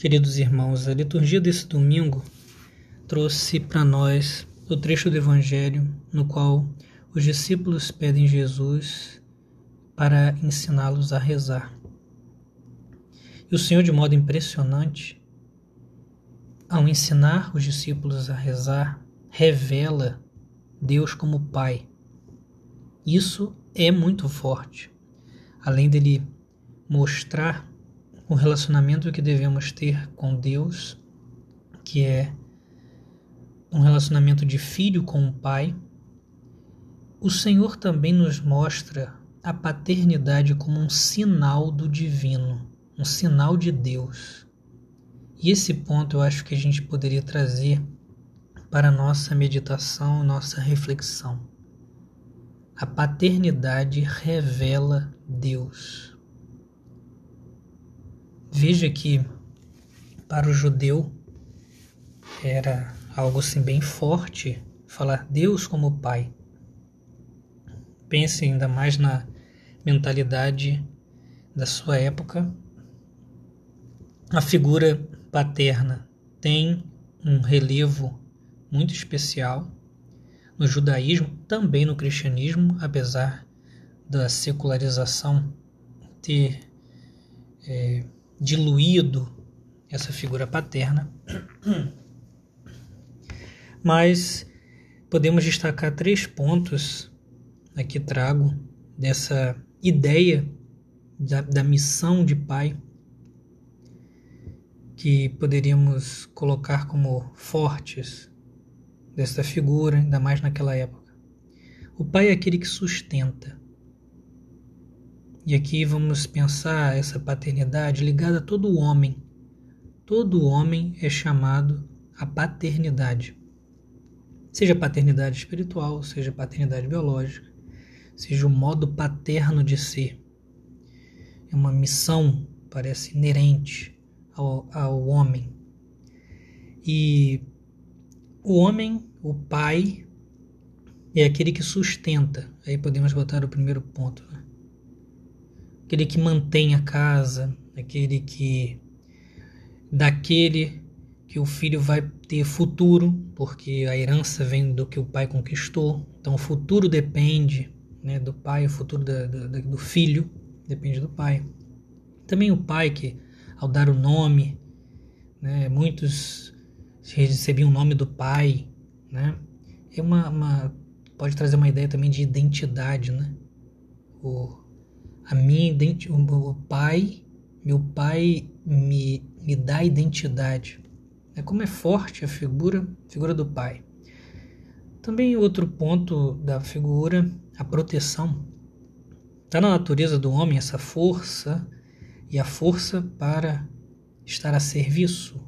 Queridos irmãos, a liturgia desse domingo trouxe para nós o trecho do Evangelho no qual os discípulos pedem Jesus para ensiná-los a rezar. E o Senhor, de modo impressionante, ao ensinar os discípulos a rezar, revela Deus como Pai. Isso é muito forte. Além dele mostrar o relacionamento que devemos ter com Deus, que é um relacionamento de filho com o pai, o Senhor também nos mostra a paternidade como um sinal do divino, um sinal de Deus. E esse ponto eu acho que a gente poderia trazer para nossa meditação, nossa reflexão. A paternidade revela Deus. Veja que para o judeu era algo assim bem forte falar Deus como Pai. Pense ainda mais na mentalidade da sua época. A figura paterna tem um relevo muito especial no judaísmo, também no cristianismo, apesar da secularização ter é, diluído essa figura paterna. Mas podemos destacar três pontos aqui trago dessa ideia da, da missão de pai que poderíamos colocar como fortes dessa figura, ainda mais naquela época. O pai é aquele que sustenta, e aqui vamos pensar essa paternidade ligada a todo homem. Todo homem é chamado à paternidade. Seja paternidade espiritual, seja paternidade biológica, seja o modo paterno de ser. É uma missão, parece inerente ao, ao homem. E o homem, o pai, é aquele que sustenta. Aí podemos botar o primeiro ponto. Né? Aquele que mantém a casa, aquele que daquele que o filho vai ter futuro, porque a herança vem do que o pai conquistou. Então o futuro depende né, do pai, o futuro da, da, do filho depende do pai. Também o pai que, ao dar o nome, né, muitos recebiam o nome do pai, né? É uma, uma, pode trazer uma ideia também de identidade, né? O, a minha o pai, meu pai me, me dá identidade. É como é forte a figura, figura do pai. Também outro ponto da figura, a proteção. Está na natureza do homem essa força e a força para estar a serviço.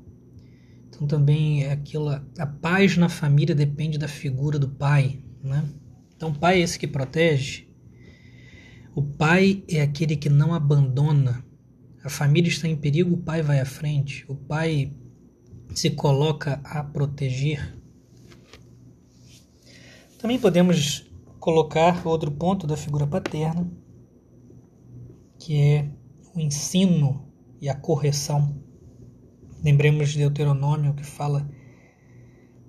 Então também é aquilo, a paz na família depende da figura do pai, né? Então o pai é esse que protege, o pai é aquele que não abandona. A família está em perigo, o pai vai à frente. O pai se coloca a proteger. Também podemos colocar outro ponto da figura paterna, que é o ensino e a correção. Lembremos de Deuteronômio que fala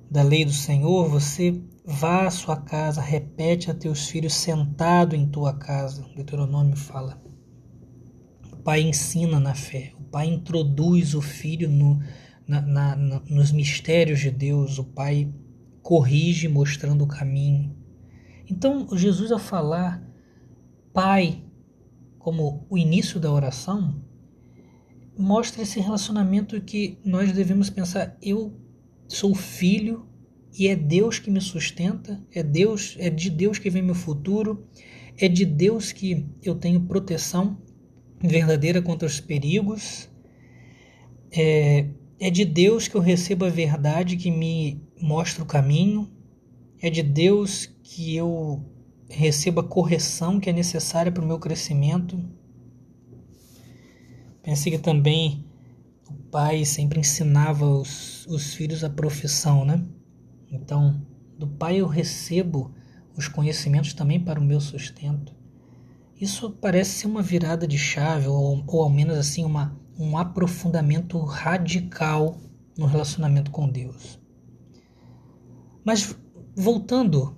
da lei do Senhor, você Vá à sua casa, repete a teus filhos sentado em tua casa. Deuteronômio fala. O pai ensina na fé, o pai introduz o filho no, na, na, na, nos mistérios de Deus, o pai corrige mostrando o caminho. Então, Jesus, ao falar pai como o início da oração, mostra esse relacionamento que nós devemos pensar: eu sou filho e é Deus que me sustenta, é Deus, é de Deus que vem meu futuro, é de Deus que eu tenho proteção verdadeira contra os perigos, é, é de Deus que eu recebo a verdade que me mostra o caminho, é de Deus que eu recebo a correção que é necessária para o meu crescimento. Pensei que também o pai sempre ensinava os, os filhos a profissão, né? Então, do Pai eu recebo os conhecimentos também para o meu sustento. Isso parece ser uma virada de chave, ou, ou ao menos assim uma um aprofundamento radical no relacionamento com Deus. Mas voltando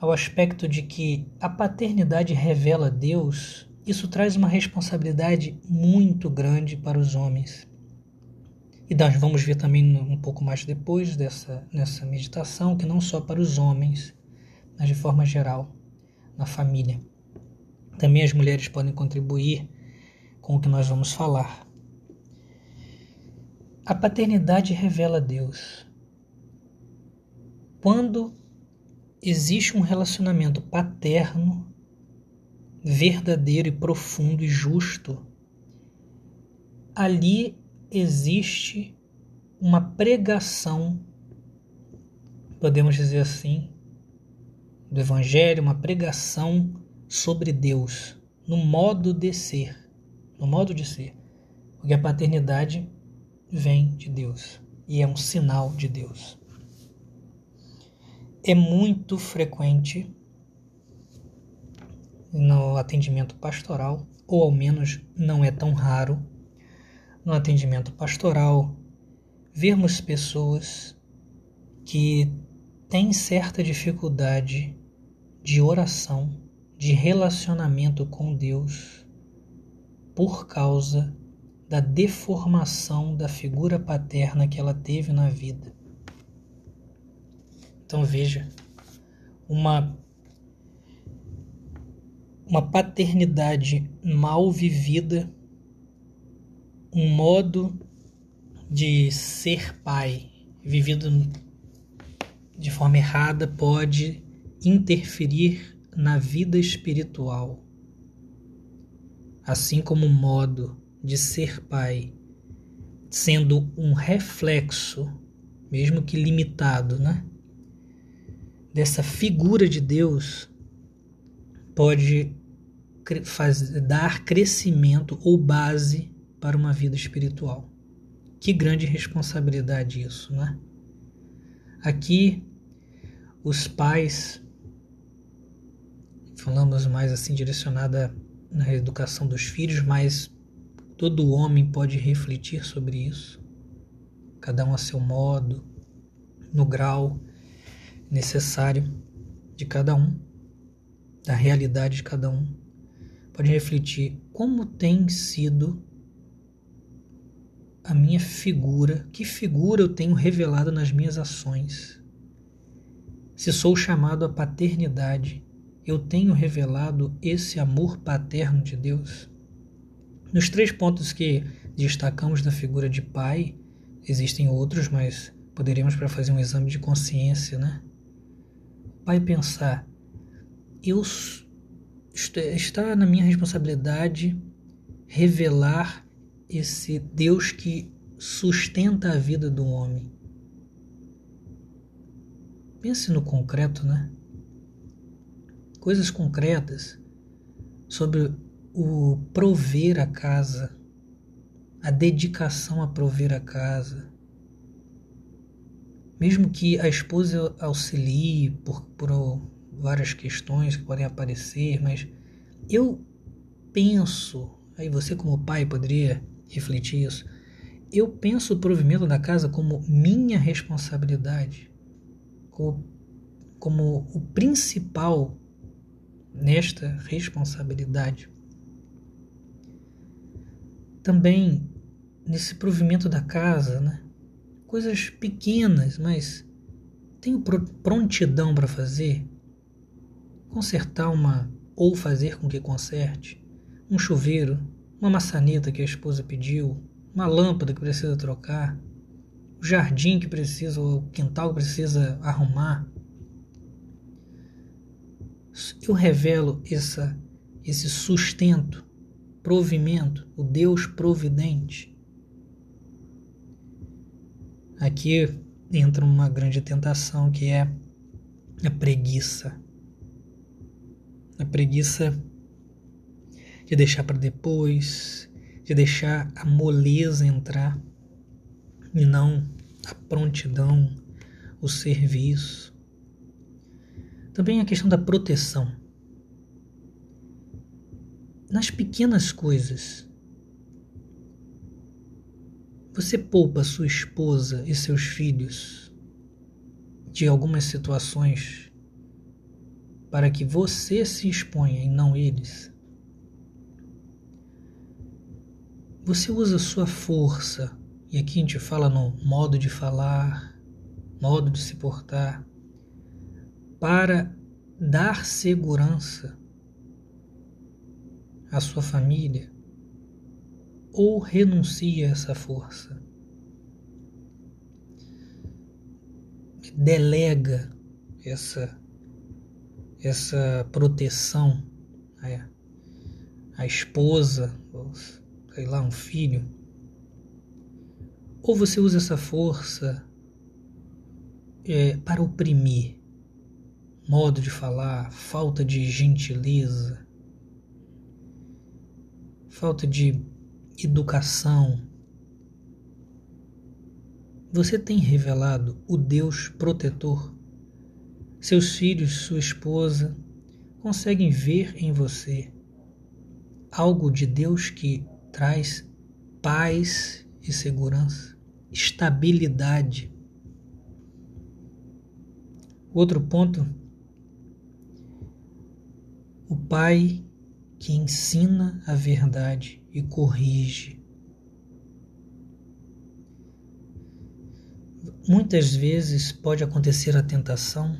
ao aspecto de que a paternidade revela Deus, isso traz uma responsabilidade muito grande para os homens. E nós vamos ver também um pouco mais depois dessa nessa meditação que não só para os homens, mas de forma geral, na família. Também as mulheres podem contribuir com o que nós vamos falar. A paternidade revela Deus. Quando existe um relacionamento paterno, verdadeiro e profundo e justo, ali existe uma pregação, podemos dizer assim, do Evangelho, uma pregação sobre Deus, no modo de ser, no modo de ser. Porque a paternidade vem de Deus e é um sinal de Deus. É muito frequente no atendimento pastoral, ou ao menos não é tão raro, no atendimento pastoral, vermos pessoas que têm certa dificuldade de oração, de relacionamento com Deus, por causa da deformação da figura paterna que ela teve na vida. Então veja, uma uma paternidade mal vivida, um modo de ser pai vivido de forma errada pode interferir na vida espiritual, assim como o modo de ser pai, sendo um reflexo, mesmo que limitado, né? Dessa figura de Deus pode dar crescimento ou base para uma vida espiritual. Que grande responsabilidade isso, né? Aqui, os pais, falamos mais assim direcionada na educação dos filhos, mas todo homem pode refletir sobre isso, cada um a seu modo, no grau necessário de cada um, da realidade de cada um pode refletir como tem sido a minha figura, que figura eu tenho revelado nas minhas ações. Se sou chamado à paternidade, eu tenho revelado esse amor paterno de Deus? Nos três pontos que destacamos da figura de pai, existem outros, mas poderíamos para fazer um exame de consciência, né? Pai pensar, eu está na minha responsabilidade revelar esse Deus que sustenta a vida do homem. Pense no concreto, né? Coisas concretas sobre o prover a casa, a dedicação a prover a casa. Mesmo que a esposa auxilie por, por várias questões que podem aparecer, mas eu penso, aí você como pai poderia refletir isso, eu penso o provimento da casa como minha responsabilidade, como, como o principal nesta responsabilidade. Também nesse provimento da casa, né? coisas pequenas, mas tenho prontidão para fazer, consertar uma ou fazer com que conserte, um chuveiro, uma maçaneta que a esposa pediu, uma lâmpada que precisa trocar, o jardim que precisa, o quintal que precisa arrumar. Eu revelo essa, esse sustento, provimento, o Deus providente. Aqui entra uma grande tentação que é a preguiça a preguiça de deixar para depois, de deixar a moleza entrar e não a prontidão, o serviço. Também a questão da proteção. Nas pequenas coisas, Você poupa sua esposa e seus filhos de algumas situações para que você se exponha e não eles? Você usa sua força, e aqui a gente fala no modo de falar, modo de se portar, para dar segurança à sua família ou renuncia a essa força. Delega essa essa proteção à, à esposa, sei lá, um filho. Ou você usa essa força é, para oprimir, modo de falar, falta de gentileza, falta de educação. Você tem revelado o Deus protetor. Seus filhos, sua esposa, conseguem ver em você algo de Deus que traz paz e segurança, estabilidade. Outro ponto o Pai que ensina a verdade e corrige. Muitas vezes pode acontecer a tentação,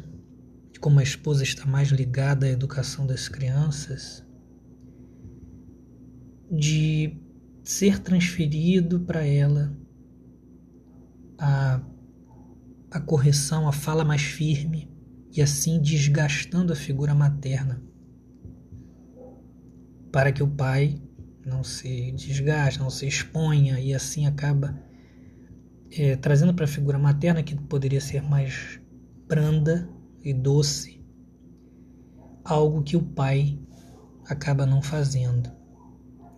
como a esposa está mais ligada à educação das crianças, de ser transferido para ela a, a correção, a fala mais firme e assim desgastando a figura materna para que o pai não se desgaste, não se exponha e assim acaba é, trazendo para a figura materna que poderia ser mais branda e doce, algo que o pai acaba não fazendo,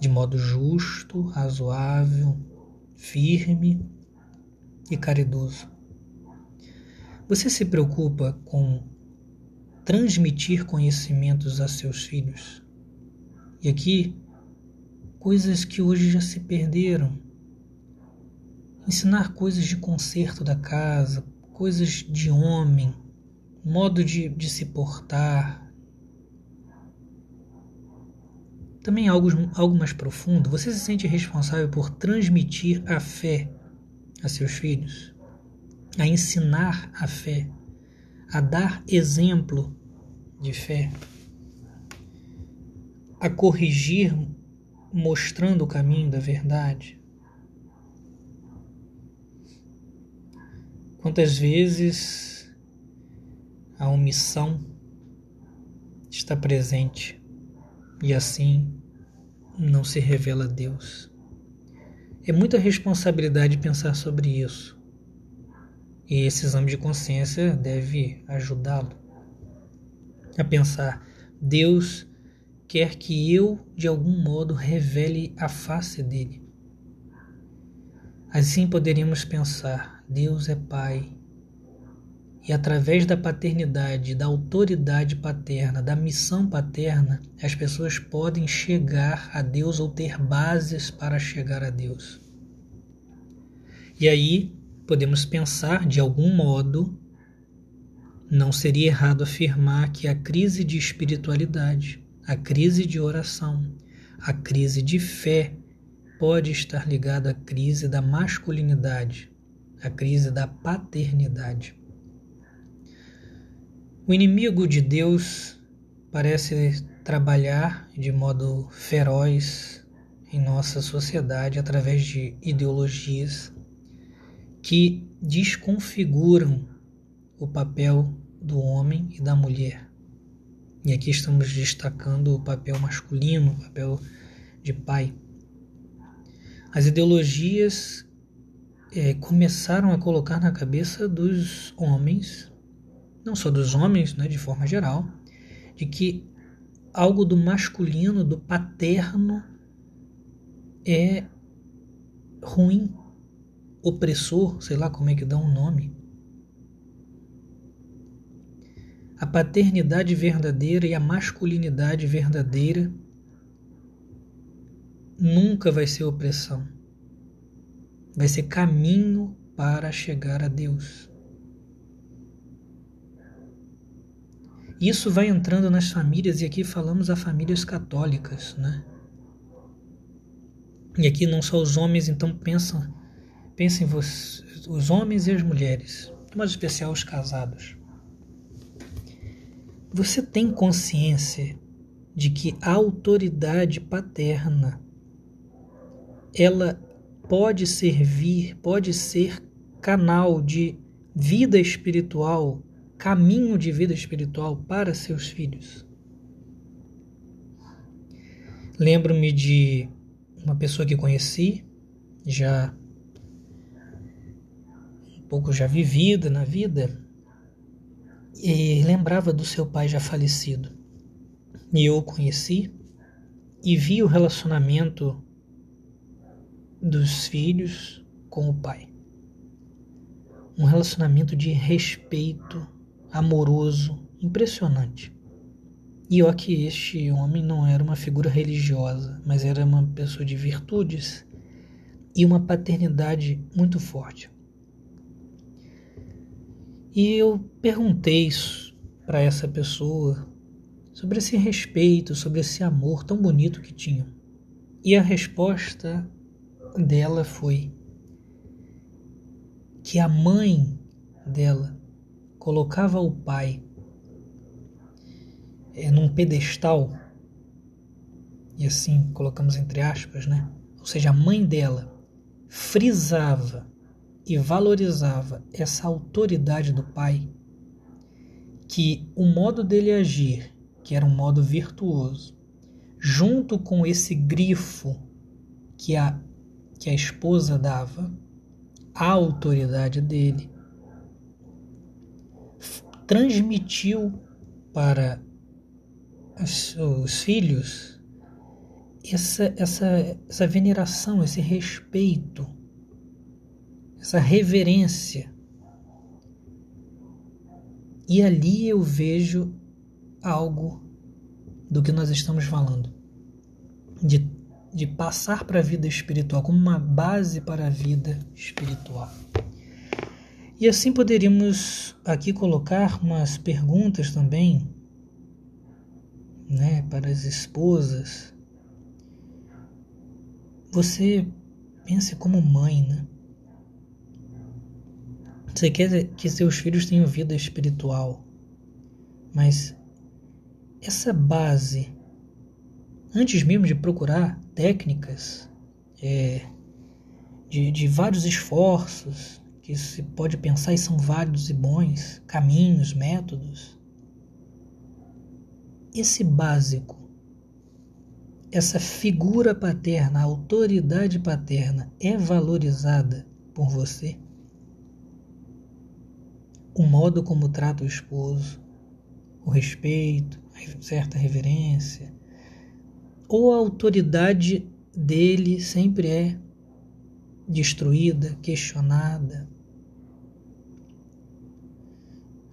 de modo justo, razoável, firme e caridoso. Você se preocupa com transmitir conhecimentos a seus filhos? E aqui, coisas que hoje já se perderam. Ensinar coisas de conserto da casa, coisas de homem, modo de, de se portar. Também algo, algo mais profundo, você se sente responsável por transmitir a fé a seus filhos, a ensinar a fé, a dar exemplo de fé? A corrigir, mostrando o caminho da verdade? Quantas vezes a omissão está presente e assim não se revela Deus? É muita responsabilidade pensar sobre isso. E esse exame de consciência deve ajudá-lo a pensar: Deus quer que eu, de algum modo, revele a face dele. Assim poderíamos pensar: Deus é Pai, e através da paternidade, da autoridade paterna, da missão paterna, as pessoas podem chegar a Deus ou ter bases para chegar a Deus. E aí podemos pensar, de algum modo, não seria errado afirmar que a crise de espiritualidade a crise de oração, a crise de fé pode estar ligada à crise da masculinidade, à crise da paternidade. O inimigo de Deus parece trabalhar de modo feroz em nossa sociedade através de ideologias que desconfiguram o papel do homem e da mulher. E aqui estamos destacando o papel masculino, o papel de pai. As ideologias é, começaram a colocar na cabeça dos homens, não só dos homens, né, de forma geral, de que algo do masculino, do paterno, é ruim, opressor, sei lá como é que dá um nome. a paternidade verdadeira e a masculinidade verdadeira nunca vai ser opressão. vai ser caminho para chegar a Deus. Isso vai entrando nas famílias, e aqui falamos a famílias católicas, né? E aqui não só os homens, então pensam, pensem vos, os homens e as mulheres, modo especial os casados. Você tem consciência de que a autoridade paterna ela pode servir, pode ser canal de vida espiritual caminho de vida espiritual para seus filhos. Lembro-me de uma pessoa que conheci, já um pouco já vivida na vida, e lembrava do seu pai já falecido. E eu o conheci e vi o relacionamento dos filhos com o pai. Um relacionamento de respeito, amoroso, impressionante. E ó que este homem não era uma figura religiosa, mas era uma pessoa de virtudes e uma paternidade muito forte. E eu perguntei para essa pessoa sobre esse respeito, sobre esse amor tão bonito que tinham. E a resposta dela foi que a mãe dela colocava o pai é, num pedestal, e assim colocamos entre aspas, né? Ou seja, a mãe dela frisava e valorizava essa autoridade do pai, que o modo dele agir, que era um modo virtuoso, junto com esse grifo que a, que a esposa dava, a autoridade dele, transmitiu para os filhos essa, essa, essa veneração, esse respeito, essa reverência. E ali eu vejo algo do que nós estamos falando, de, de passar para a vida espiritual como uma base para a vida espiritual. E assim poderíamos aqui colocar umas perguntas também, né, para as esposas. Você pense como mãe, né? Você quer que seus filhos tenham vida espiritual, mas essa base, antes mesmo de procurar técnicas, é, de, de vários esforços, que se pode pensar e são válidos e bons, caminhos, métodos. Esse básico, essa figura paterna, a autoridade paterna é valorizada por você? O modo como trata o esposo, o respeito, certa reverência, ou a autoridade dele sempre é destruída, questionada,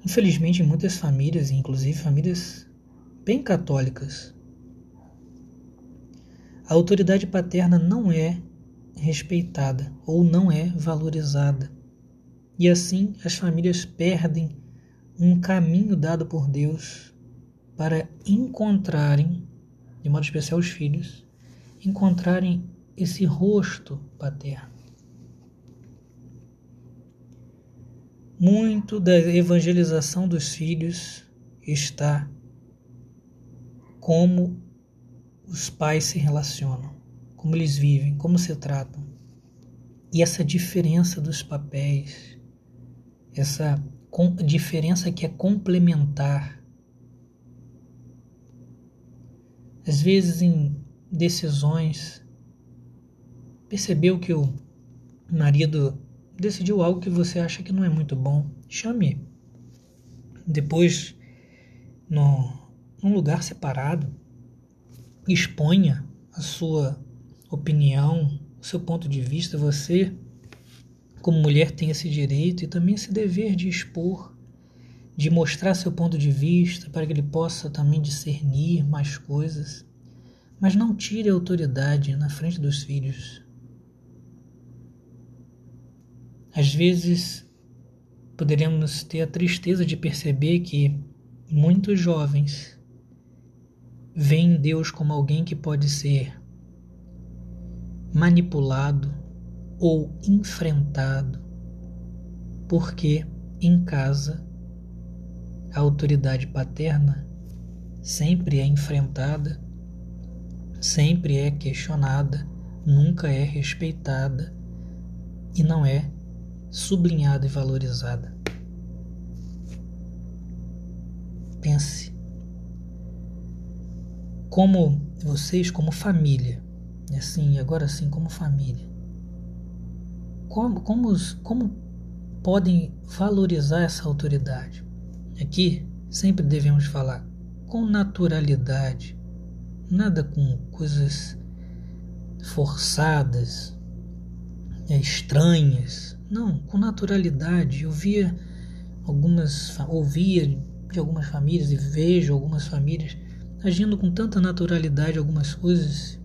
Infelizmente, muitas famílias, inclusive famílias bem católicas, a autoridade paterna não é respeitada ou não é valorizada. E assim as famílias perdem um caminho dado por Deus para encontrarem, de modo especial os filhos, encontrarem esse rosto paterno. Muito da evangelização dos filhos está como os pais se relacionam, como eles vivem, como se tratam. E essa diferença dos papéis, essa diferença que é complementar. Às vezes, em decisões, percebeu que o marido decidiu algo que você acha que não é muito bom, chame depois no, num lugar separado, exponha a sua opinião, o seu ponto de vista. Você, como mulher, tem esse direito e também esse dever de expor, de mostrar seu ponto de vista para que ele possa também discernir mais coisas. Mas não tire a autoridade na frente dos filhos Às vezes poderemos ter a tristeza de perceber que muitos jovens veem Deus como alguém que pode ser manipulado ou enfrentado, porque em casa a autoridade paterna sempre é enfrentada, sempre é questionada, nunca é respeitada e não é sublinhada e valorizada. Pense como vocês, como família, assim, agora sim, como família, como, como, como podem valorizar essa autoridade? Aqui sempre devemos falar com naturalidade, nada com coisas forçadas, estranhas, não, com naturalidade. Eu via algumas, ouvia de algumas famílias e vejo algumas famílias agindo com tanta naturalidade algumas coisas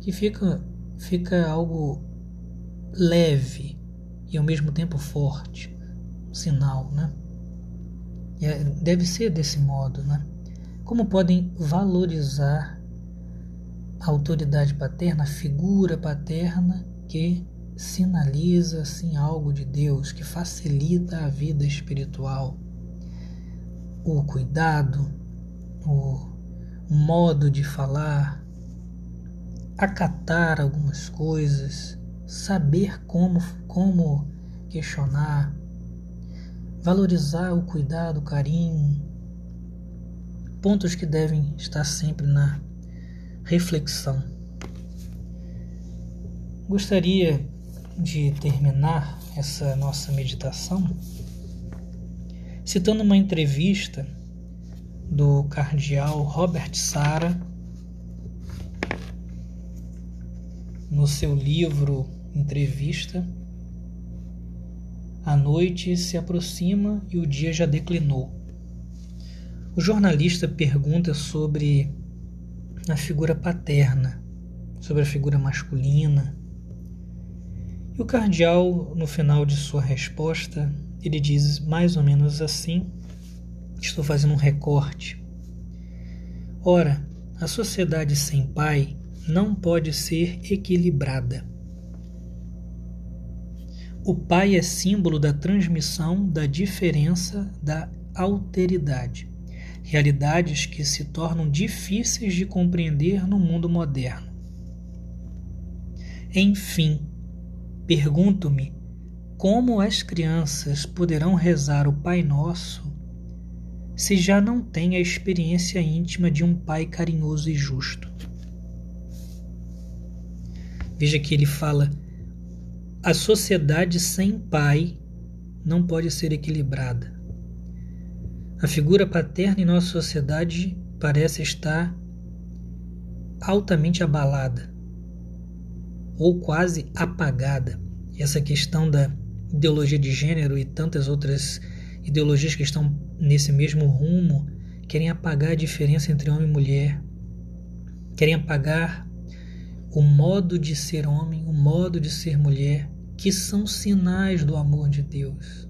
que fica, fica algo leve e ao mesmo tempo forte, um sinal, né? É, deve ser desse modo, né? Como podem valorizar a autoridade paterna, a figura paterna que sinaliza assim algo de Deus, que facilita a vida espiritual, o cuidado, o modo de falar, acatar algumas coisas, saber como como questionar, valorizar o cuidado, o carinho, pontos que devem estar sempre na reflexão. Gostaria de terminar essa nossa meditação citando uma entrevista do cardeal Robert Sara no seu livro Entrevista a noite se aproxima e o dia já declinou. O jornalista pergunta sobre a figura paterna, sobre a figura masculina. E o cardeal, no final de sua resposta, ele diz mais ou menos assim: estou fazendo um recorte. Ora, a sociedade sem pai não pode ser equilibrada. O pai é símbolo da transmissão, da diferença, da alteridade. Realidades que se tornam difíceis de compreender no mundo moderno. Enfim, pergunto-me como as crianças poderão rezar o Pai Nosso se já não têm a experiência íntima de um pai carinhoso e justo. Veja que ele fala a sociedade sem pai não pode ser equilibrada. A figura paterna em nossa sociedade parece estar altamente abalada ou quase apagada. Essa questão da ideologia de gênero e tantas outras ideologias que estão nesse mesmo rumo querem apagar a diferença entre homem e mulher, querem apagar o modo de ser homem, o modo de ser mulher, que são sinais do amor de Deus.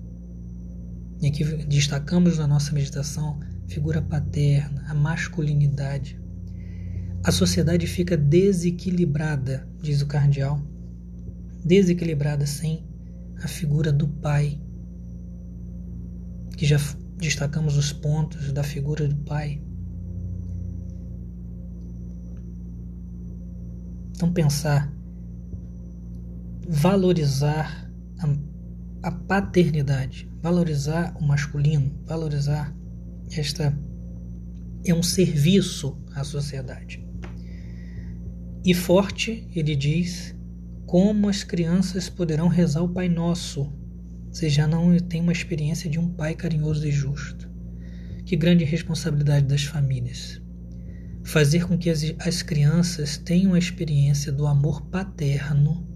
E aqui destacamos na nossa meditação figura paterna, a masculinidade. A sociedade fica desequilibrada, diz o cardeal, desequilibrada sem a figura do pai, que já destacamos os pontos da figura do pai. Então, pensar, valorizar a, a paternidade, valorizar o masculino, valorizar esta é um serviço à sociedade. E forte, ele diz, como as crianças poderão rezar o Pai Nosso, se já não tem uma experiência de um pai carinhoso e justo. Que grande responsabilidade das famílias fazer com que as, as crianças tenham a experiência do amor paterno,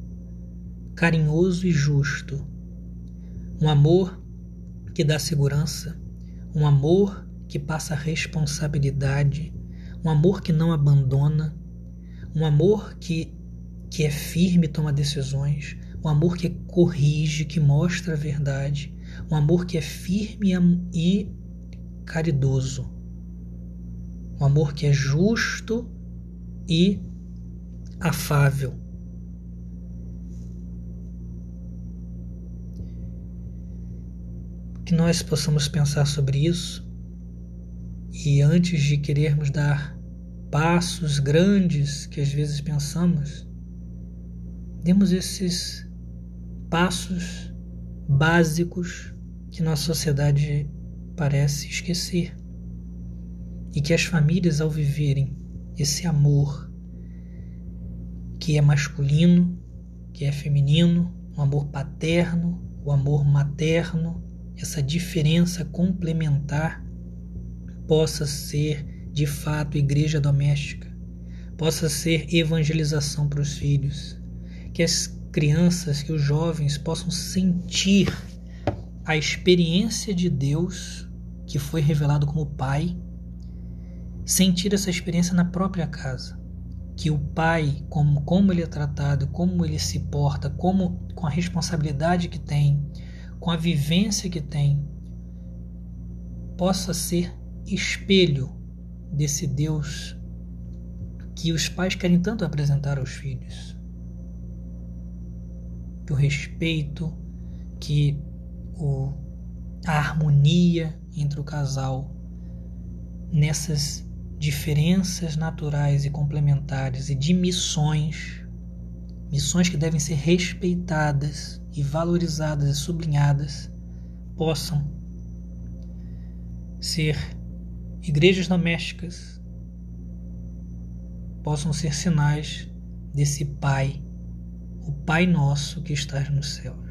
carinhoso e justo. Um amor que dá segurança, um amor que passa responsabilidade, um amor que não abandona, um amor que, que é firme toma decisões, um amor que corrige, que mostra a verdade, um amor que é firme e caridoso, um amor que é justo e afável. Que nós possamos pensar sobre isso e antes de querermos dar passos grandes que às vezes pensamos, demos esses passos básicos que nossa sociedade parece esquecer. E que as famílias, ao viverem esse amor que é masculino, que é feminino, o um amor paterno, o amor materno, essa diferença complementar possa ser de fato igreja doméstica, possa ser evangelização para os filhos, que as crianças, que os jovens possam sentir a experiência de Deus que foi revelado como Pai, sentir essa experiência na própria casa, que o pai, como, como ele é tratado, como ele se porta, como com a responsabilidade que tem, com a vivência que tem, possa ser espelho desse Deus que os pais querem tanto apresentar aos filhos. Que o respeito, que o, a harmonia entre o casal nessas diferenças naturais e complementares e de missões, missões que devem ser respeitadas e valorizadas e sublinhadas, possam ser igrejas domésticas, possam ser sinais desse Pai, o Pai nosso que está nos céus.